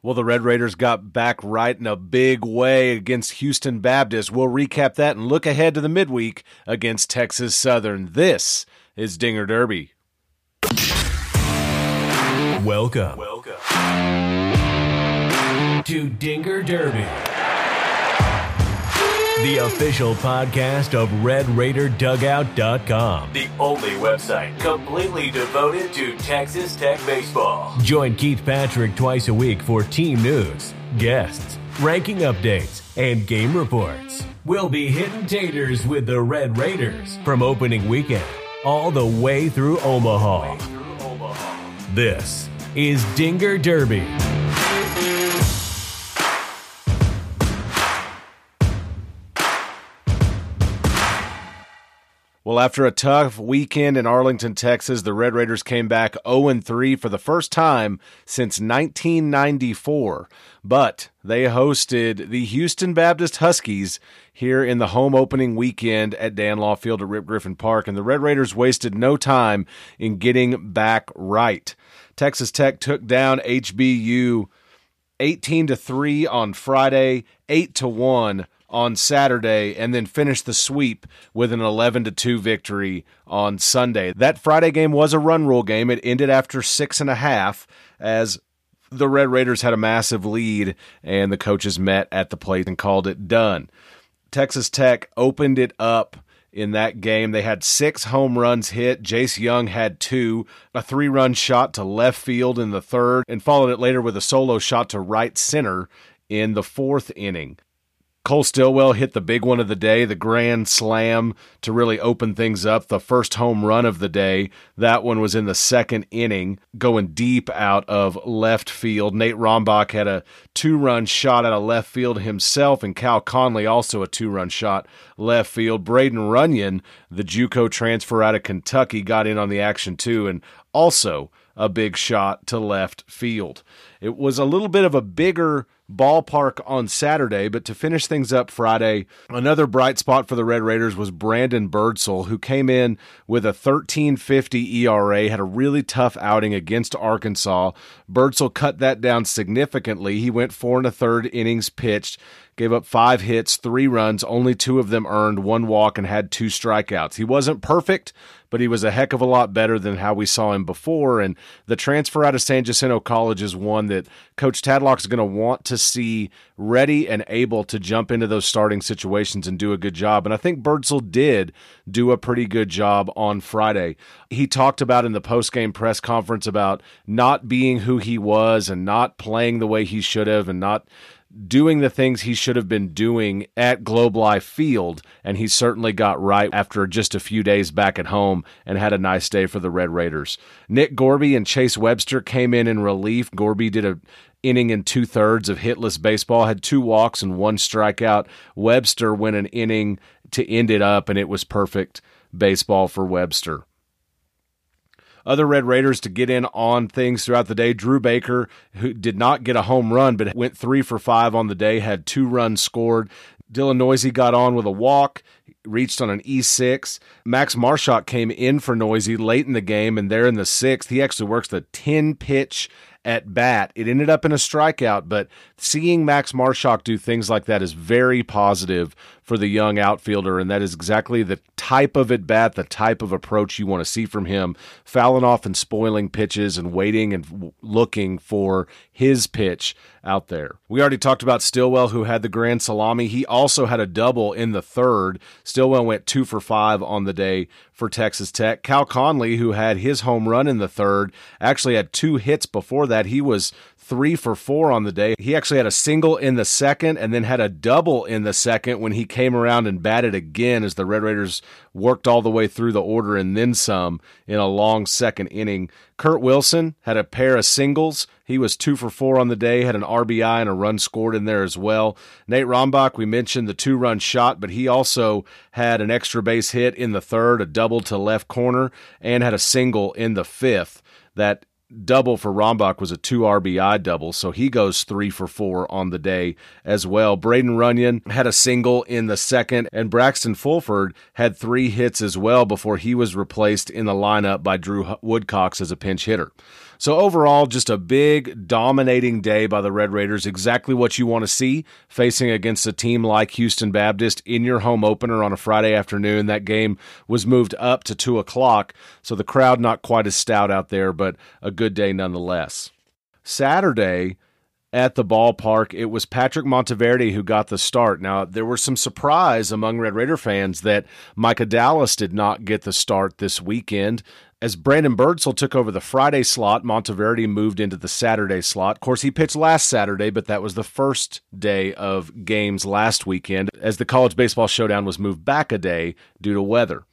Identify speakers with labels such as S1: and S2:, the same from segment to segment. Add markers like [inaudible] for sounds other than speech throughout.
S1: Well, the Red Raiders got back right in a big way against Houston Baptist. We'll recap that and look ahead to the midweek against Texas Southern. This is Dinger Derby.
S2: Welcome. Welcome to Dinger Derby, the official podcast of RedRaiderDugout.com, the only website completely devoted to Texas Tech baseball. Join Keith Patrick twice a week for team news, guests, ranking updates, and game reports. We'll be hitting taters with the Red Raiders from opening weekend all the way through Omaha. This is Dinger Derby.
S1: Well, after a tough weekend in Arlington, Texas, the Red Raiders came back 0 3 for the first time since 1994. But they hosted the Houston Baptist Huskies here in the home opening weekend at Dan Law Field at Rip Griffin Park, and the Red Raiders wasted no time in getting back right. Texas Tech took down HBU 18 to 3 on Friday, 8 to 1 on Saturday and then finished the sweep with an 11 to 2 victory on Sunday. That Friday game was a run rule game. It ended after six and a half as the Red Raiders had a massive lead and the coaches met at the plate and called it done. Texas Tech opened it up in that game. They had six home runs hit. Jace Jung had two, a three run shot to left field in the third, and followed it later with a solo shot to right center in the fourth inning. Cole Stillwell hit the big one of the day, the grand slam to really open things up, the first home run of the day. That one was in the second inning, going deep out of left field. Nate Rombach had a two run shot out of left field himself, and Cal Conley also a two run shot left field. Braden Runyon, the Juco transfer out of Kentucky, got in on the action too, and also a big shot to left field. It was a little bit of a bigger ballpark on Saturday, but to finish things up Friday, another bright spot for the Red Raiders was Brandon Birdsell, who came in with a 1350 ERA, had a really tough outing against Arkansas. Birdsell cut that down significantly. He went four and a third innings pitched, gave up five hits, three runs, only two of them earned, one walk, and had two strikeouts. He wasn't perfect, but he was a heck of a lot better than how we saw him before. And the transfer out of San Jacinto College is one that Coach Tadlock is going to want to see ready and able to jump into those starting situations and do a good job. And I think Birdsell did do a pretty good job on Friday. He talked about in the post-game press conference about not being who he was and not playing the way he should have and not doing the things he should have been doing at Globe Life Field, and he certainly got right after just a few days back at home and had a nice day for the Red Raiders. Nick Gorby and Chase Webster came in in relief. Gorby did a inning and two thirds of hitless baseball, had two walks and one strikeout. Webster went an inning to end it up, and it was perfect baseball for Webster other Red Raiders to get in on things throughout the day. Drew Baker, who did not get a home run, but went three for five on the day, had two runs scored. Dylan Neuse got on with a walk, reached on an E6. Max Marusak came in for Neuse late in the game, and there in the sixth, he actually works the 10 pitch at bat. It ended up in a strikeout, but seeing Max Marusak do things like that is very positive for the young outfielder, and that is exactly the type of at bat, the type of approach you want to see from him, fouling off and spoiling pitches and waiting and looking for his pitch out there. We already talked about Stillwell, who had the grand salami. He also had a double in the third. Stillwell went two for five on the day for Texas Tech. Cal Conley, who had his home run in the third, actually had two hits before that. He was three for four on the day. He actually had a single in the second and then had a double in the second when he came around and batted again as the Red Raiders worked all the way through the order and then some in a long second inning. Kurt Wilson had a pair of singles. He was two for four on the day, had an RBI and a run scored in there as well. Nate Rombach, we mentioned the two run shot, but he also had an extra base hit in the third, a double to left corner, and had a single in the fifth that double for Rombach was a two RBI double, so he goes three for four on the day as well. Braden Runyon had a single in the second, and Braxton Fulford had three hits as well before he was replaced in the lineup by Drew Woodcox as a pinch hitter. So overall, just a big dominating day by the Red Raiders. Exactly what you want to see facing against a team like Houston Baptist in your home opener on a Friday afternoon. That game was moved up to two o'clock, so the crowd not quite as stout out there, but a good day nonetheless. Saturday at the ballpark, it was Patrick Monteverde who got the start. Now, there was some surprise among Red Raider fans that Micah Dallas did not get the start this weekend. As Brandon Birdsell took over the Friday slot, Monteverde moved into the Saturday slot. Of course, he pitched last Saturday, but that was the first day of games last weekend as the college baseball showdown was moved back a day due to weather.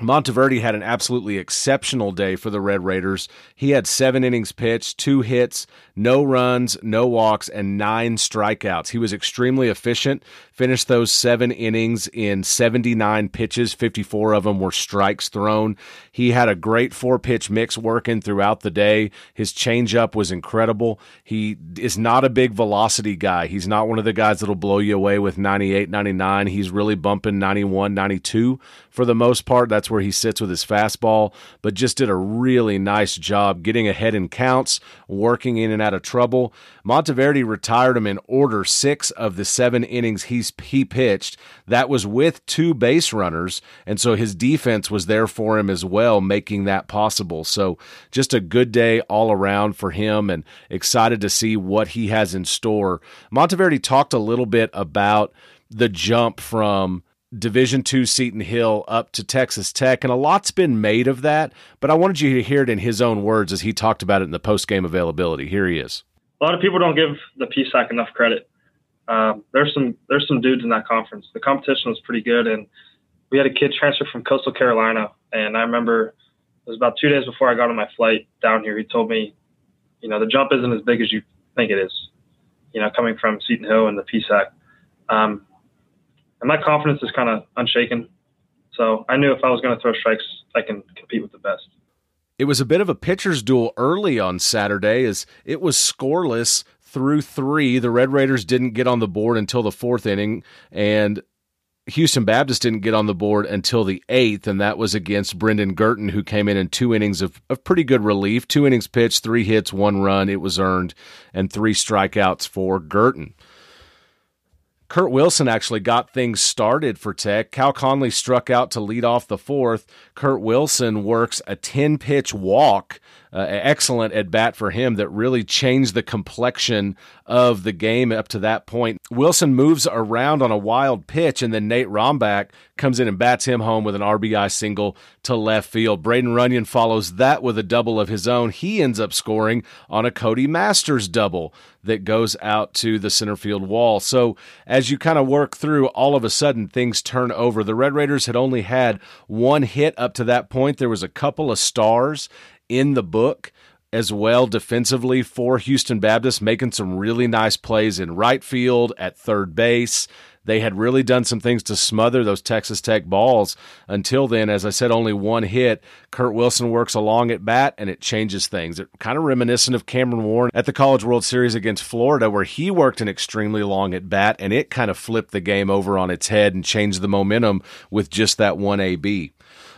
S1: Monteverde had an absolutely exceptional day for the Red Raiders. He had seven innings pitched, two hits, no runs, no walks, and nine strikeouts. He was extremely efficient, finished those seven innings in 79 pitches, 54 of them were strikes thrown. He had a great four pitch mix working throughout the day. His changeup was incredible. He is not a big velocity guy. He's not one of the guys that'll blow you away with 98, 99. He's really bumping 91, 92 for the most part. That's where he sits with his fastball, but just did a really nice job getting ahead in counts, working in and out of trouble. Monteverde retired him in order six of the seven innings he's, he pitched. That was with two base runners, and so his defense was there for him as well, making that possible. So just a good day all around for him, and excited to see what he has in store. Monteverde talked a little bit about the jump from Division two Seton Hill up to Texas Tech, and a lot's been made of that. But I wanted you to hear it in his own words as he talked about it in the post game availability. Here he is.
S3: A lot of people don't give the PSAC enough credit. Uh, there's some there's some dudes in that conference. The competition was pretty good, and we had a kid transfer from Coastal Carolina, and I remember it was about two days before I got on my flight down here. He told me, you know, the jump isn't as big as you think it is. You know, coming from Seton Hill and the PSAC. Um, and my confidence is kind of unshaken. So I knew if I was going to throw strikes, I can compete with the best.
S1: It was a bit of a pitcher's duel early on Saturday as it was scoreless through three. The Red Raiders didn't get on the board until the fourth inning, and Houston Baptist didn't get on the board until the eighth, and that was against Brendan Girton, who came in in two innings of, of pretty good relief. Two innings pitched, three hits, one run. It was earned, and three strikeouts for Girton. Kurt Wilson actually got things started for Tech. Cal Conley struck out to lead off the fourth. Kurt Wilson works a 10 pitch walk uh, excellent at bat for him that really changed the complexion of the game up to that point. Wilson moves around on a wild pitch, and then Nate Rombach comes in and bats him home with an RBI single to left field. Braden Runyon follows that with a double of his own. He ends up scoring on a Cody Masters double that goes out to the center field wall. So as you kind of work through, all of a sudden things turn over. The Red Raiders had only had one hit up to that point. There was a couple of stars in the book as well defensively for Houston Baptist, making some really nice plays in right field, at third base. They had really done some things to smother those Texas Tech balls. Until then, as I said, only one hit. Kurt Wilson works along at bat, and it changes things. It kind of reminiscent of Cameron Warren at the College World Series against Florida, where he worked an extremely long at bat, and it kind of flipped the game over on its head and changed the momentum with just that one AB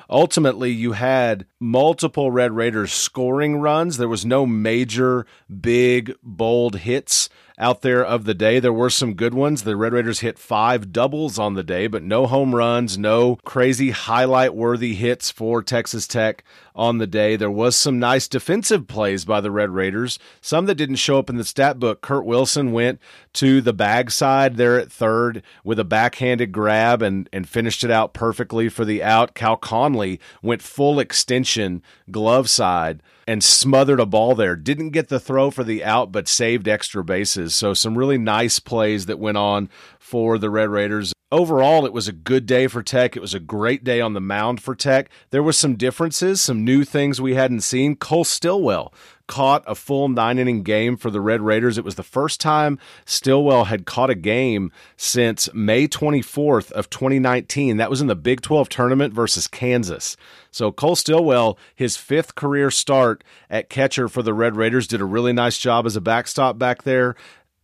S1: ultimately you had multiple Red Raiders scoring runs. There was no major, big, bold hits out there of the day. There were some good ones. The Red Raiders hit five doubles on the day, but no home runs, no crazy highlight worthy hits for Texas Tech on the day. There was some nice defensive plays by the Red Raiders, some that didn't show up in the stat book. Kurt Wilson went to the bag side there at third with a backhanded grab and, and finished it out perfectly for the out. Cal Conley went full extension glove side and smothered a ball there. Didn't get the throw for the out, but saved extra bases. So some really nice plays that went on for the Red Raiders. Overall, it was a good day for Tech. It was a great day on the mound for Tech. There were some differences, some new things we hadn't seen. Cole Stillwell caught a full nine inning game for the Red Raiders. It was the first time Stillwell had caught a game since May 24th of 2019. That was in the Big 12 tournament versus Kansas. So Cole Stillwell, his fifth career start at catcher for the Red Raiders, did a really nice job as a backstop back there.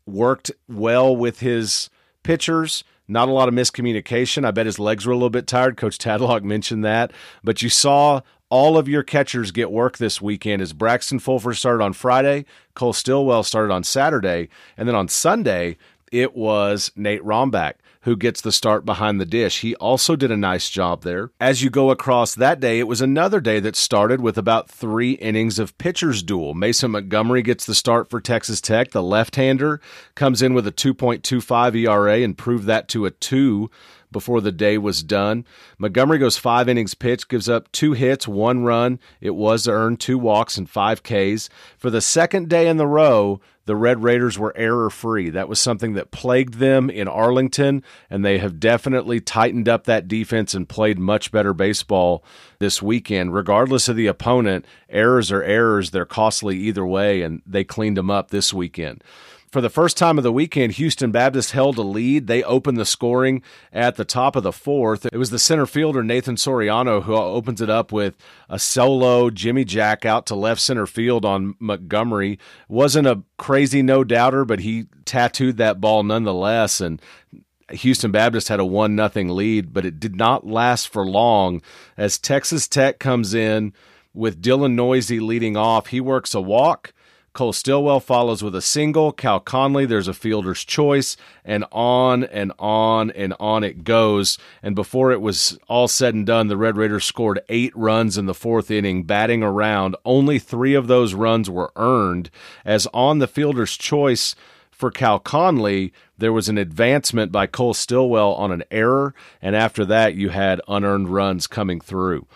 S1: Worked well with his pitchers. Not a lot of miscommunication. I bet his legs were a little bit tired. Coach Tadlock mentioned that. But you saw all of your catchers get work this weekend as Braxton Fulford started on Friday, Cole Stillwell started on Saturday, and then on Sunday it was Nate Rombach who gets the start behind the dish. He also did a nice job there. As you go across that day, it was another day that started with about three innings of pitcher's duel. Mason Montgomery gets the start for Texas Tech. The left hander comes in with a 2.25 ERA and proved that to a 2 before the day was done. Montgomery goes five innings pitched, gives up two hits, one run. It was earned, two walks, and five Ks. For the second day in the row, the Red Raiders were error free. That was something that plagued them in Arlington, and they have definitely tightened up that defense and played much better baseball this weekend. Regardless of the opponent, errors are errors. They're costly either way, and they cleaned them up this weekend for the first time of the weekend, Houston Baptist held a lead. They opened the scoring at the top of the fourth. It was the center fielder, Nathan Soriano, who opens it up with a solo Jimmy Jack out to left center field on Montgomery. Wasn't a crazy no doubter, but he tattooed that ball nonetheless. And Houston Baptist had a one nothing lead, but it did not last for long as Texas Tech comes in with Dylan Neuse leading off. He works a walk Cole Stillwell follows with a single. Cal Conley, there's a fielder's choice, and on and on and on it goes. And before it was all said and done, the Red Raiders scored eight runs in the fourth inning, batting around. Only three of those runs were earned, as on the fielder's choice for Cal Conley, there was an advancement by Cole Stillwell on an error, and after that, you had unearned runs coming through.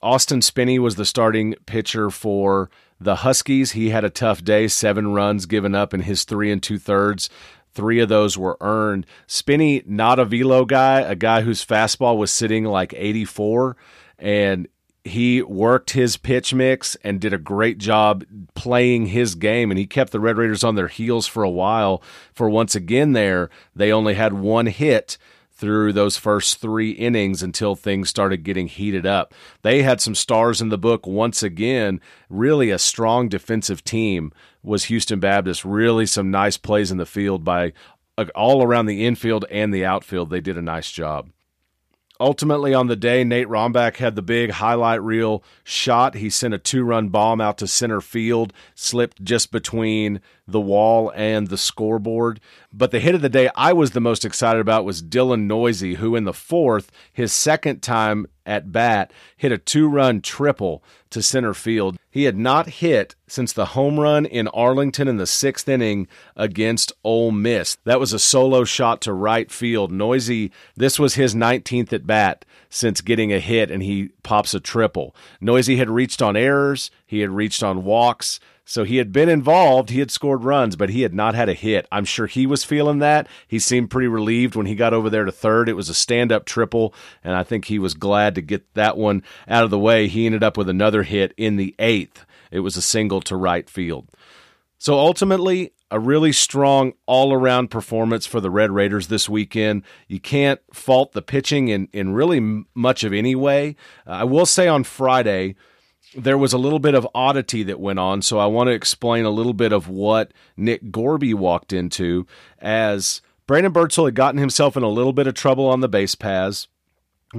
S1: Austin Spinney was the starting pitcher for the Huskies, he had a tough day, seven runs given up in his three and two thirds. Three of those were earned. Spinney, not a velo guy, a guy whose fastball was sitting like 84, and he worked his pitch mix and did a great job playing his game and he kept the red raiders on their heels for a while for once again there they only had one hit through those first three innings until things started getting heated up. They had some stars in the book once again. Really, a strong defensive team was Houston Baptist. Really, some nice plays in the field by uh, all around the infield and the outfield. They did a nice job. Ultimately, on the day, Nate Rombach had the big highlight reel shot. He sent a two run bomb out to center field, slipped just between the wall and the scoreboard. But the hit of the day I was the most excited about was Dylan Neuse who in the fourth, his second time at bat, hit a two run triple to center field. He had not hit since the home run in Arlington in the sixth inning against Ole Miss. That was a solo shot to right field. Neuse, this was his 19th at bat since getting a hit, and he pops a triple. Neuse had reached on errors, he had reached on walks. So he had been involved, he had scored runs, but he had not had a hit. I'm sure he was feeling that. He seemed pretty relieved when he got over there to third. It was a stand up triple, and I think he was glad to get that one out of the way. He ended up with another hit in the eighth. It was a single to right field. So ultimately, a really strong all around performance for the Red Raiders this weekend. You can't fault the pitching in, in really much of any way. Uh, I will say on Friday, there was a little bit of oddity that went on, so I want to explain a little bit of what Nick Gorby walked into as Brandon Birdsell had gotten himself in a little bit of trouble on the base paths.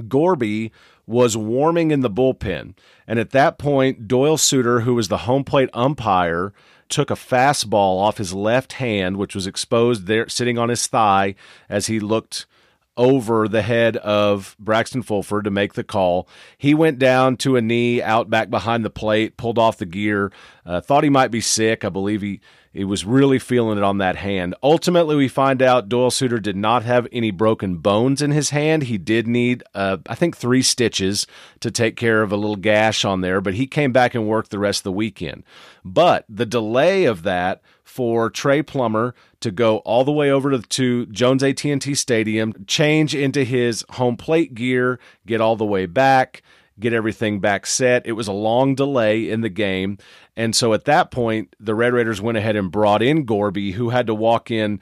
S1: Gorby was warming in the bullpen, and at that point, Doyle Suter, who was the home plate umpire, took a fastball off his left hand, which was exposed there, sitting on his thigh as he looked over the head of Braxton Fulford to make the call. He went down to a knee out back behind the plate, pulled off the gear, uh, thought he might be sick. I believe he he was really feeling it on that hand. Ultimately, we find out Doyle Suter did not have any broken bones in his hand. He did need, uh, I think, three stitches to take care of a little gash on there, but he came back and worked the rest of the weekend. But the delay of that for Trey Plummer to go all the way over to, to Jones AT&T Stadium, change into his home plate gear, get all the way back, get everything back set. It was a long delay in the game. And so at that point, the Red Raiders went ahead and brought in Gorby, who had to walk in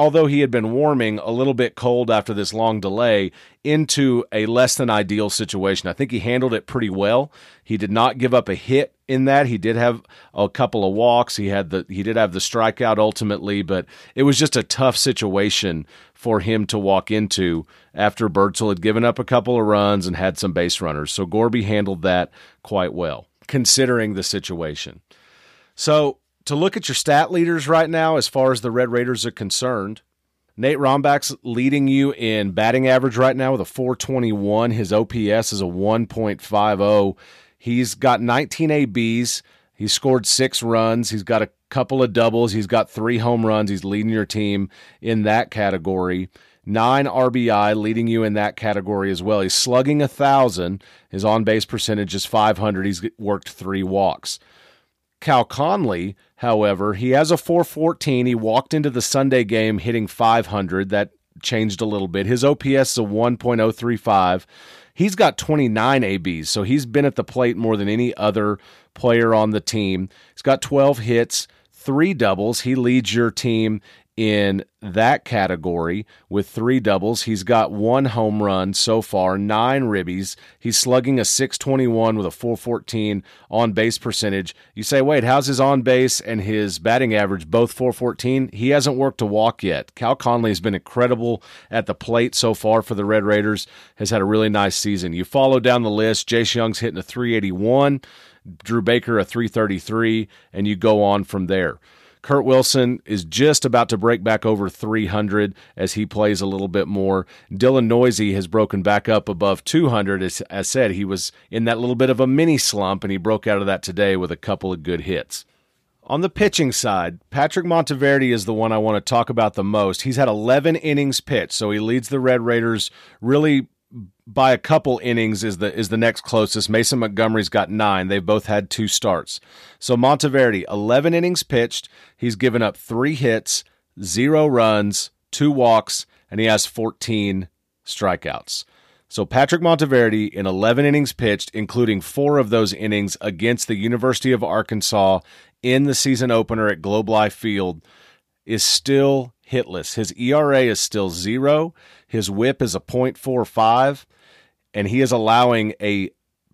S1: although he had been warming a little bit cold after this long delay, into a less than ideal situation. I think he handled it pretty well. He did not give up a hit in that. He did have a couple of walks. He had the he did have the strikeout ultimately, but it was just a tough situation for him to walk into after Birdsell had given up a couple of runs and had some base runners. So Gorby handled that quite well, considering the situation. So to look at your stat leaders right now, as far as the Red Raiders are concerned, Nate Rombach's leading you in batting average right now with a 421. His OPS is a 1.50. He's got 19 ABs. He's scored six runs. He's got a couple of doubles. He's got three home runs. He's leading your team in that category. Nine RBI, leading you in that category as well. He's slugging a thousand. His on base percentage is 500. He's worked three walks. Cal Conley, however, he has a 414. He walked into the Sunday game hitting 500. That changed a little bit. His OPS is a 1.035. He's got 29 ABs, so he's been at the plate more than any other player on the team. He's got 12 hits, three doubles. He leads your team in that category with three doubles. He's got one home run so far, nine ribbies. He's slugging a 621 with a 414 on base percentage. You say, wait, how's his on base and his batting average both 414? He hasn't worked a walk yet. Cal Conley has been incredible at the plate so far for the Red Raiders, has had a really nice season. You follow down the list, Jace Jung's hitting a 381. Drew Baker a 333, and you go on from there. Kurt Wilson is just about to break back over 300 as he plays a little bit more. Dylan Neuse has broken back up above 200. As I said, he was in that little bit of a mini slump, and he broke out of that today with a couple of good hits. On the pitching side, Patrick Monteverde is the one I want to talk about the most. He's had 11 innings pitched, so he leads the Red Raiders really by a couple innings is the is the next closest. Mason Montgomery's got nine. They've both had two starts. So Monteverde, eleven innings pitched. He's given up three hits, zero runs, two walks, and he has fourteen strikeouts. So Patrick Monteverde in 11 innings pitched, including four of those innings against the University of Arkansas in the season opener at Globe Life Field, is still hitless. His ERA is still zero. His whip is a 0.45, and he is allowing a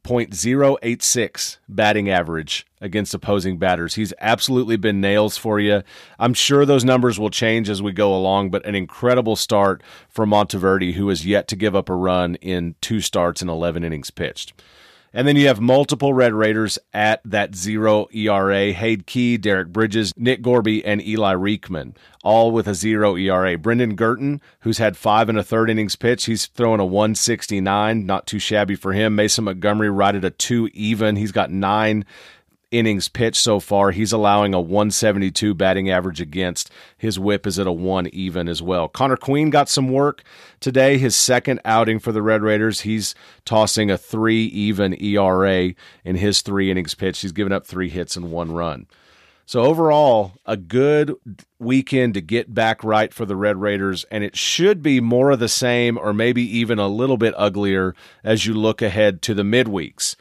S1: 0.086 batting average against opposing batters. He's absolutely been nails for you. I'm sure those numbers will change as we go along, but an incredible start for Monteverde, who has yet to give up a run in two starts and 11 innings pitched. And then you have multiple Red Raiders at that zero ERA. Hade Key, Derek Bridges, Nick Gorby, and Eli Riekman, all with a zero ERA. Brendan Girton, who's had five and a third innings pitch, he's throwing a 169, not too shabby for him. Mason Montgomery right at a two even. He's got nine innings pitched so far. He's allowing a 172 batting average against. His whip is at a one even as well. Connor Queen got some work today. His second outing for the Red Raiders. He's tossing a three even ERA in his three innings pitched. He's given up three hits and one run. So overall, a good weekend to get back right for the Red Raiders, and it should be more of the same or maybe even a little bit uglier as you look ahead to the midweeks.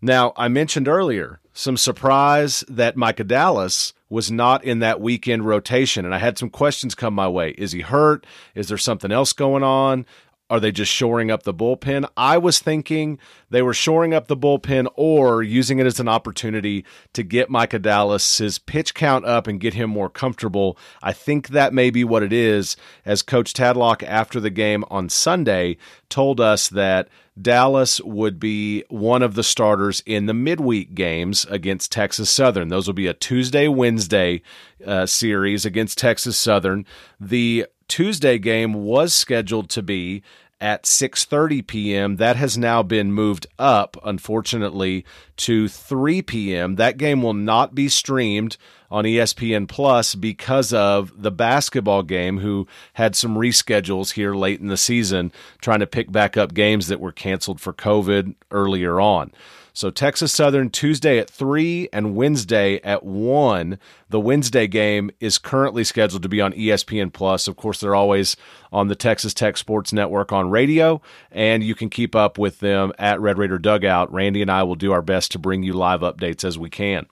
S1: Now, I mentioned earlier some surprise that Micah Dallas was not in that weekend rotation. And I had some questions come my way. Is he hurt? Is there something else going on? Are they just shoring up the bullpen? I was thinking they were shoring up the bullpen or using it as an opportunity to get Micah Dallas his pitch count up and get him more comfortable. I think that may be what it is, as Coach Tadlock after the game on Sunday told us that Dallas would be one of the starters in the midweek games against Texas Southern. Those will be a Tuesday, Wednesday uh, series against Texas Southern. The Tuesday game was scheduled to be at 6:30 p.m. That has now been moved up unfortunately to 3 p.m. That game will not be streamed on ESPN Plus because of the basketball game who had some reschedules here late in the season trying to pick back up games that were canceled for COVID earlier on. So Texas Southern Tuesday at 3 and Wednesday at 1. The Wednesday game is currently scheduled to be on ESPN Plus. Of course, they're always on the Texas Tech Sports Network on radio, and you can keep up with them at Red Raider Dugout. Randy and I will do our best to bring you live updates as we can.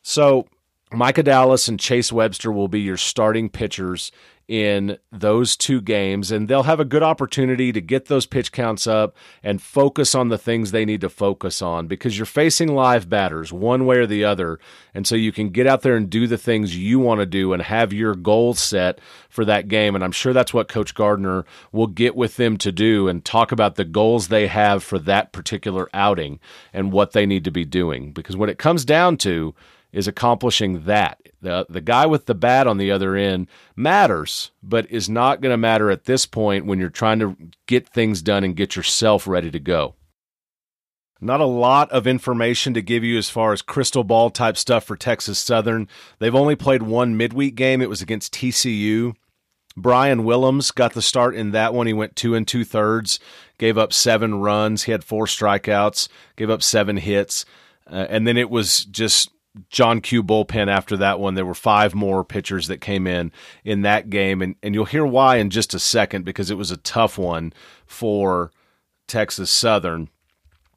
S1: So Micah Dallas and Chase Webster will be your starting pitchers in those two games, and they'll have a good opportunity to get those pitch counts up and focus on the things they need to focus on because you're facing live batters one way or the other. And so you can get out there and do the things you want to do and have your goals set for that game. And I'm sure that's what Coach Gardner will get with them to do and talk about the goals they have for that particular outing and what they need to be doing. Because when it comes down to is accomplishing that. The the guy with the bat on the other end matters, but is not going to matter at this point when you're trying to get things done and get yourself ready to go. Not a lot of information to give you as far as crystal ball type stuff for Texas Southern. They've only played one midweek game. It was against TCU. Brian Willems got the start in that one. He went two and two thirds, gave up seven runs. He had four strikeouts, gave up seven hits. Uh, and then it was just John Q. Bullpen after that one. There were five more pitchers that came in in that game, and, and you'll hear why in just a second because it was a tough one for Texas Southern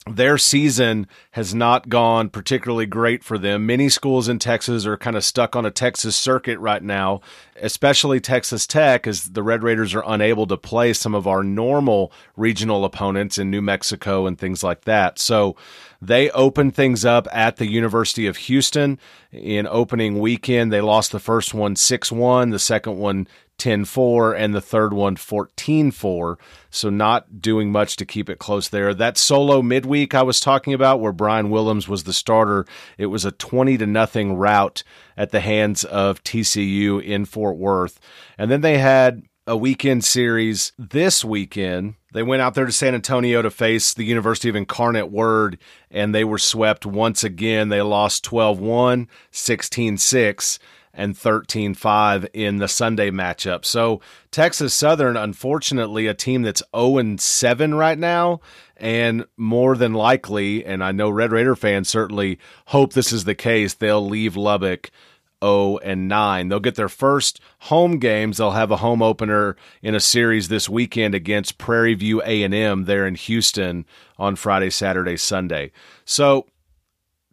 S1: their season has not gone particularly great for them. Many schools in Texas are kind of stuck on a Texas circuit right now, especially Texas Tech, as the Red Raiders are unable to play some of our normal regional opponents in New Mexico and things like that. So they opened things up at the University of Houston in opening weekend. They lost the first one 6 1, the second one 10 4 and the third one 14 4. So not doing much to keep it close there. That solo midweek I was talking about where Brian Willems was the starter, it was a 20 to nothing rout at the hands of TCU in Fort Worth. And then they had a weekend series this weekend. They went out there to San Antonio to face the University of Incarnate Word, and they were swept once again. They lost 12 1, 16 6 and 13 5 in the Sunday matchup. So, Texas Southern, unfortunately, a team that's 0 7 right now, and more than likely, and I know Red Raider fans certainly hope this is the case, they'll leave Lubbock 0 and 9. They'll get their first home games. They'll have a home opener in a series this weekend against Prairie View A&M there in Houston on Friday, Saturday, Sunday. So,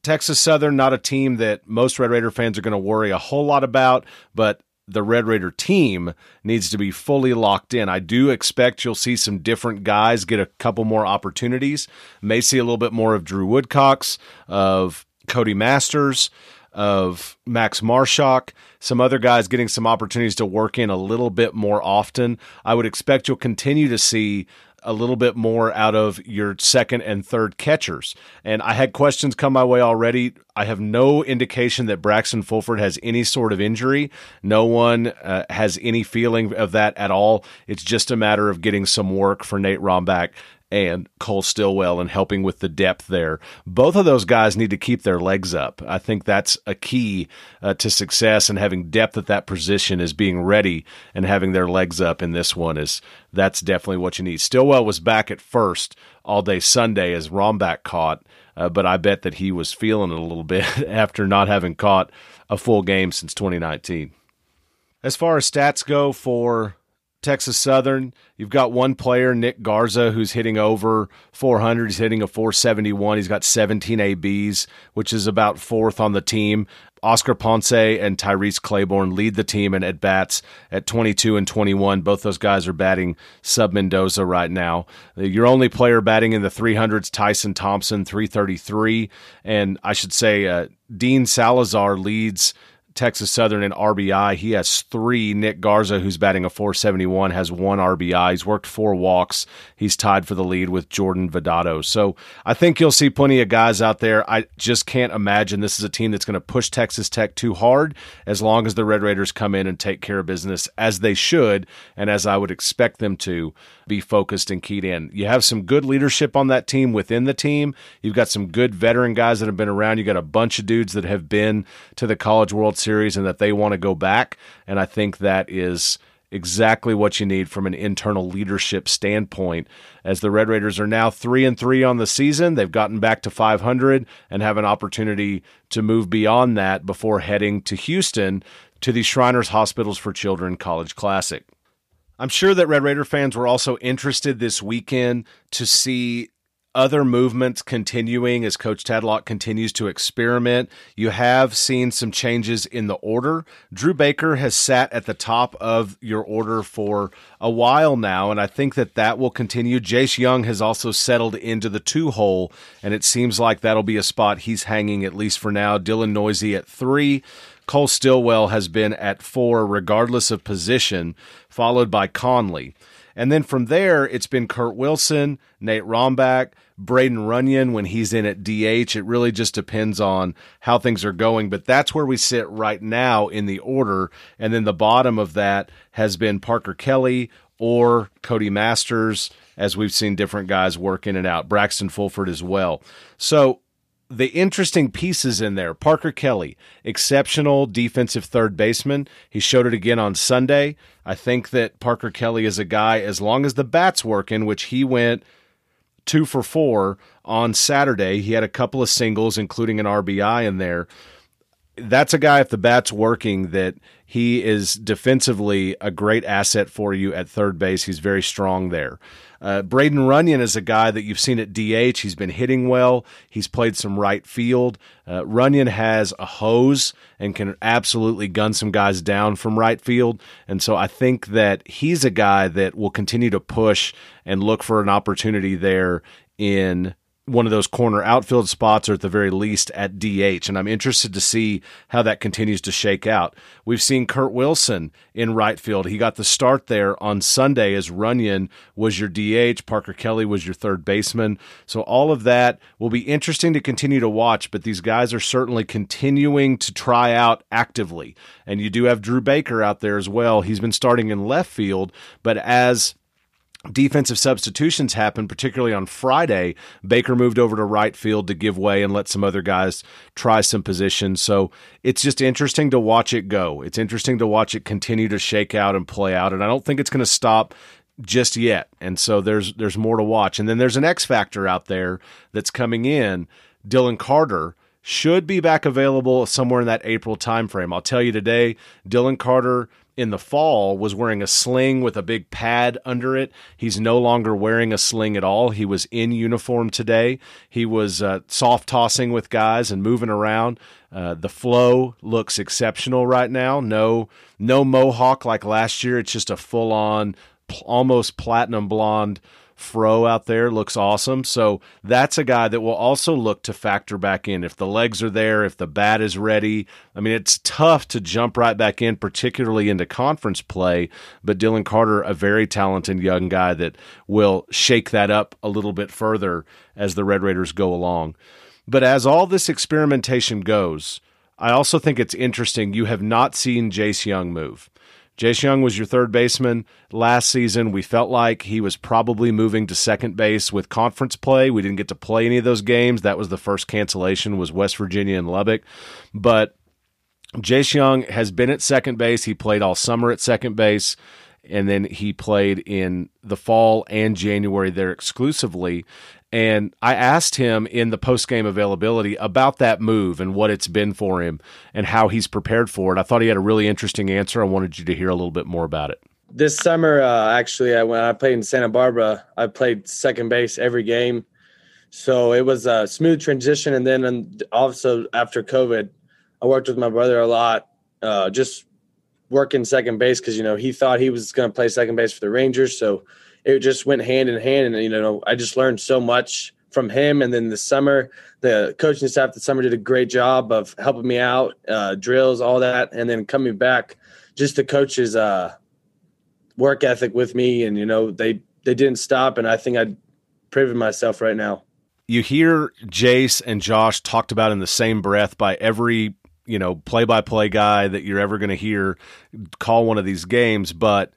S1: Texas Southern, not a team that most Red Raider fans are going to worry a whole lot about, but the Red Raider team needs to be fully locked in. I do expect you'll see some different guys get a couple more opportunities. May see a little bit more of Drew Woodcox, of Cody Masters, of Max Marusak, some other guys getting some opportunities to work in a little bit more often. I would expect you'll continue to see a little bit more out of your second and third catchers. And I had questions come my way already. I have no indication that Braxton Fulford has any sort of injury. No one uh, has any feeling of that at all. It's just a matter of getting some work for Nate Rombach and Cole Stillwell and helping with the depth there. Both of those guys need to keep their legs up. I think that's a key uh, to success and having depth at that position is being ready and having their legs up in this one is that's definitely what you need. Stillwell was back at first all day Sunday as Rombach caught, uh, but I bet that he was feeling it a little bit [laughs] after not having caught a full game since 2019. As far as stats go for Texas Southern, you've got one player, Nick Garza, who's hitting over 400. He's hitting a 471. He's got 17 ABs, which is about fourth on the team. Oscar Ponce and Tyrese Claiborne lead the team in at bats at 22 and 21. Both those guys are batting sub Mendoza right now. Your only player batting in the 300s, Tyson Thompson, 333. And I should say, uh, Dean Salazar leads Texas Southern in RBI. He has three. Nick Garza, who's batting a 471, has one RBI. He's worked four walks. He's tied for the lead with Jordan Vedado. So I think you'll see plenty of guys out there. I just can't imagine this is a team that's going to push Texas Tech too hard as long as the Red Raiders come in and take care of business as they should and as I would expect them to be focused and keyed in. You have some good leadership on that team within the team. You've got some good veteran guys that have been around. You've got a bunch of dudes that have been to the College World Series and that they want to go back. And I think that is exactly what you need from an internal leadership standpoint. As the Red Raiders are now three and three on the season, they've gotten back to 500 and have an opportunity to move beyond that before heading to Houston to the Shriners Hospitals for Children College Classic. I'm sure that Red Raider fans were also interested this weekend to see other movements continuing as Coach Tadlock continues to experiment. You have seen some changes in the order. Drew Baker has sat at the top of your order for a while now, and I think that that will continue. Jace Jung has also settled into the two hole, and it seems like that'll be a spot he's hanging at least for now. Dylan Neuse at three. Cole Stillwell has been at four, regardless of position, followed by Conley. And then from there, it's been Kurt Wilson, Nate Rombach, Braden Runyon when he's in at DH. It really just depends on how things are going, but that's where we sit right now in the order. And then the bottom of that has been Parker Kelly or Cody Masters, as we've seen different guys work in and out, Braxton Fulford as well. So the interesting pieces in there. Parker Kelly, exceptional defensive third baseman. He showed it again on Sunday. I think that Parker Kelly is a guy, as long as the bat's working, which he went two for four on Saturday. He had a couple of singles, including an RBI in there. That's a guy, if the bat's working, that he is defensively a great asset for you at third base. He's very strong there. Uh, Braden Runyon is a guy that you've seen at DH. He's been hitting well. He's played some right field. Uh, Runyon has a hose and can absolutely gun some guys down from right field. And so I think that he's a guy that will continue to push and look for an opportunity there in one of those corner outfield spots or at the very least at DH. And I'm interested to see how that continues to shake out. We've seen Kurt Wilson in right field. He got the start there on Sunday as Runyon was your DH, Parker Kelly was your third baseman. So all of that will be interesting to continue to watch, but these guys are certainly continuing to try out actively. And you do have Drew Baker out there as well. He's been starting in left field, but as defensive substitutions happened, particularly on Friday. Baker moved over to right field to give way and let some other guys try some positions. So it's just interesting to watch it go. It's interesting to watch it continue to shake out and play out. And I don't think it's going to stop just yet. And so there's there's more to watch. And then there's an X factor out there that's coming in. Dylan Carter should be back available somewhere in that April timeframe. I'll tell you today, Dylan Carter in the fall was wearing a sling with a big pad under it. He's no longer wearing a sling at all. He was in uniform today. He was uh, soft tossing with guys and moving around. Uh, the flow looks exceptional right now. No, no mohawk like last year. It's just a full on, almost platinum blonde Fro out there looks awesome. So that's a guy that will also look to factor back in if the legs are there, if the bat is ready. I mean, it's tough to jump right back in, particularly into conference play. But Dylan Carter, a very talented young guy that will shake that up a little bit further as the Red Raiders go along. But as all this experimentation goes, I also think it's interesting. You have not seen Jace Jung move. Jace Jung was your third baseman last season. We felt like he was probably moving to second base with conference play. We didn't get to play any of those games. That was the first cancellation was West Virginia and Lubbock. But Jace Jung has been at second base. He played all summer at second base and then he played in the fall and January there exclusively. And I asked him in the post game availability about that move and what it's been for him and how he's prepared for it. I thought he had a really interesting answer. I wanted you to hear a little bit more about it.
S4: This summer, uh, actually, I, when I played in Santa Barbara, I played second base every game. So it was a smooth transition. And then also after COVID, I worked with my brother a lot, uh, just working second base because, you know, he thought he was going to play second base for the Rangers. So it just went hand in hand. And, you know, I just learned so much from him. And then the summer, the coaching staff the summer did a great job of helping me out, uh, drills, all that. And then coming back, just the coaches' uh, work ethic with me. And, you know, they, they didn't stop. And I think I'd proven myself right now.
S1: You hear Jace and Josh talked about in the same breath by every you know play by play guy that you're ever going to hear call one of these games but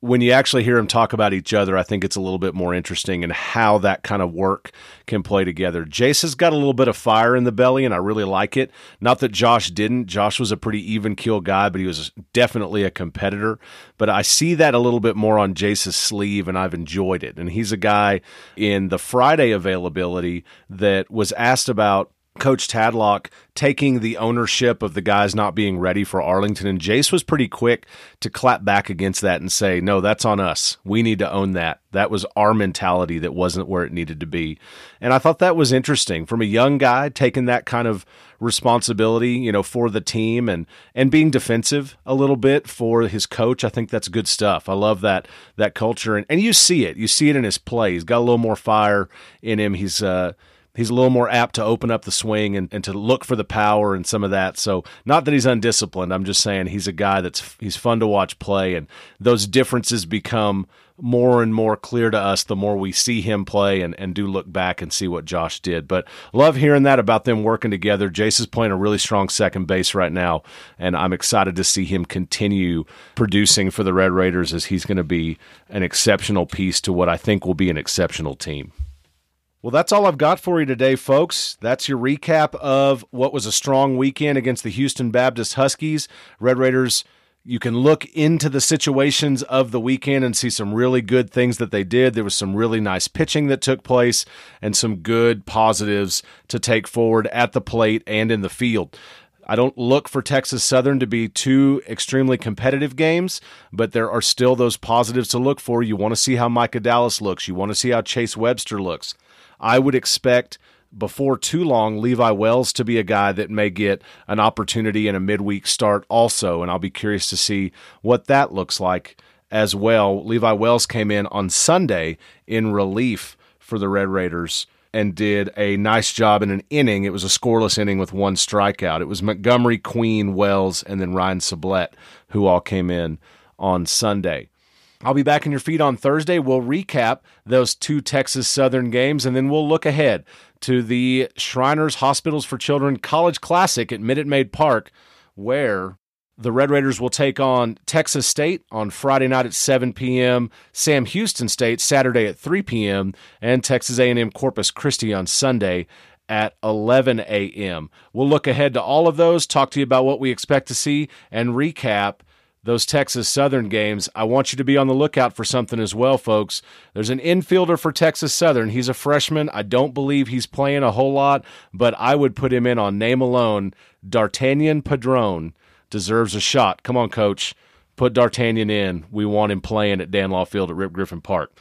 S1: when you actually hear them talk about each other, I think it's a little bit more interesting and in how that kind of work can play together. Jace has got a little bit of fire in the belly, and I really like it. Not that Josh didn't. Josh was a pretty even keel guy, but he was definitely a competitor. But I see that a little bit more on Jace's sleeve, and I've enjoyed it. And he's a guy in the Friday availability that was asked about Coach Tadlock taking the ownership of the guys not being ready for Arlington. And Jace was pretty quick to clap back against that and say, no, that's on us. We need to own that. That was our mentality that wasn't where it needed to be. And I thought that was interesting from a young guy taking that kind of responsibility, you know, for the team and and being defensive a little bit for his coach. I think that's good stuff. I love that that culture and, and you see it. You see it in his play. He's got a little more fire in him. He's uh he's a little more apt to open up the swing and, and to look for the power and some of that. So not that he's undisciplined. I'm just saying he's a guy that's he's fun to watch play, and those differences become more and more clear to us the more we see him play and, and do look back and see what Josh did. But love hearing that about them working together. Jace is playing a really strong second base right now, and I'm excited to see him continue producing for the Red Raiders as he's going to be an exceptional piece to what I think will be an exceptional team. Well, that's all I've got for you today, folks. That's your recap of what was a strong weekend against the Houston Baptist Huskies. Red Raiders, you can look into the situations of the weekend and see some really good things that they did. There was some really nice pitching that took place and some good positives to take forward at the plate and in the field. I don't look for Texas Southern to be two extremely competitive games, but there are still those positives to look for. You want to see how Micah Dallas looks. You want to see how Chase Webster looks. I would expect before too long Levi Wells to be a guy that may get an opportunity in a midweek start also, and I'll be curious to see what that looks like as well. Levi Wells came in on Sunday in relief for the Red Raiders and did a nice job in an inning. It was a scoreless inning with one strikeout. It was Montgomery, Queen, Wells, and then Ryan Sublette who all came in on Sunday. I'll be back in your feed on Thursday. We'll recap those two Texas Southern games, and then we'll look ahead to the Shriners Hospitals for Children College Classic at Minute Maid Park, where the Red Raiders will take on Texas State on Friday night at 7 p.m., Sam Houston State Saturday at 3 p.m., and Texas A&M Corpus Christi on Sunday at 11 a.m. We'll look ahead to all of those, talk to you about what we expect to see, and recap those Texas Southern games, I want you to be on the lookout for something as well, folks. There's an infielder for Texas Southern. He's a freshman. I don't believe he's playing a whole lot, but I would put him in on name alone. D'Artagnan Padron deserves a shot. Come on, coach. Put D'Artagnan in. We want him playing at Dan Law Field at Rip Griffin Park.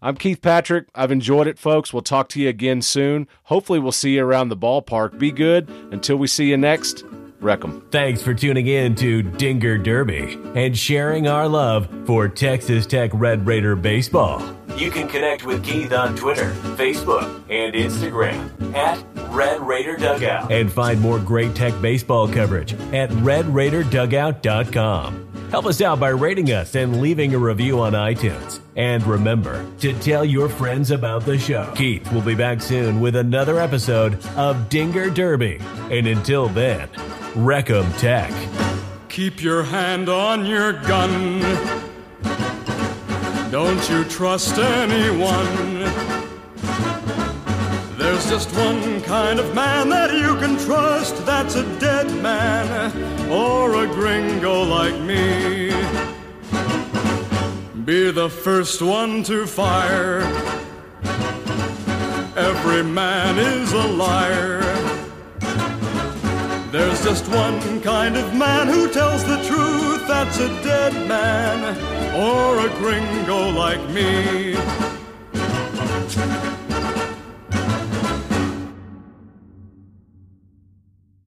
S1: I'm Keith Patrick. I've enjoyed it, folks. We'll talk to you again soon. Hopefully, we'll see you around the ballpark. Be good. Until we see you next. Wreck
S2: Thanks for tuning in to Dinger Derby and sharing our love for Texas Tech Red Raider baseball. You can connect with Keith on Twitter, Facebook, and Instagram at Red Raider Dugout and find more great Tech baseball coverage at RedRaiderDugout.com. Help us out by rating us and leaving a review on iTunes. And remember to tell your friends about the show. Keith will be back soon with another episode of Dinger Derby. And until then, Wreck 'Em Tech.
S5: Keep your hand on your gun. Don't you trust anyone. There's just one kind of man that you can trust. That's a dead man or a gringo like me. Be the first one to fire. Every man is a liar. There's just one kind of man who tells the truth. That's a dead man or a gringo like me.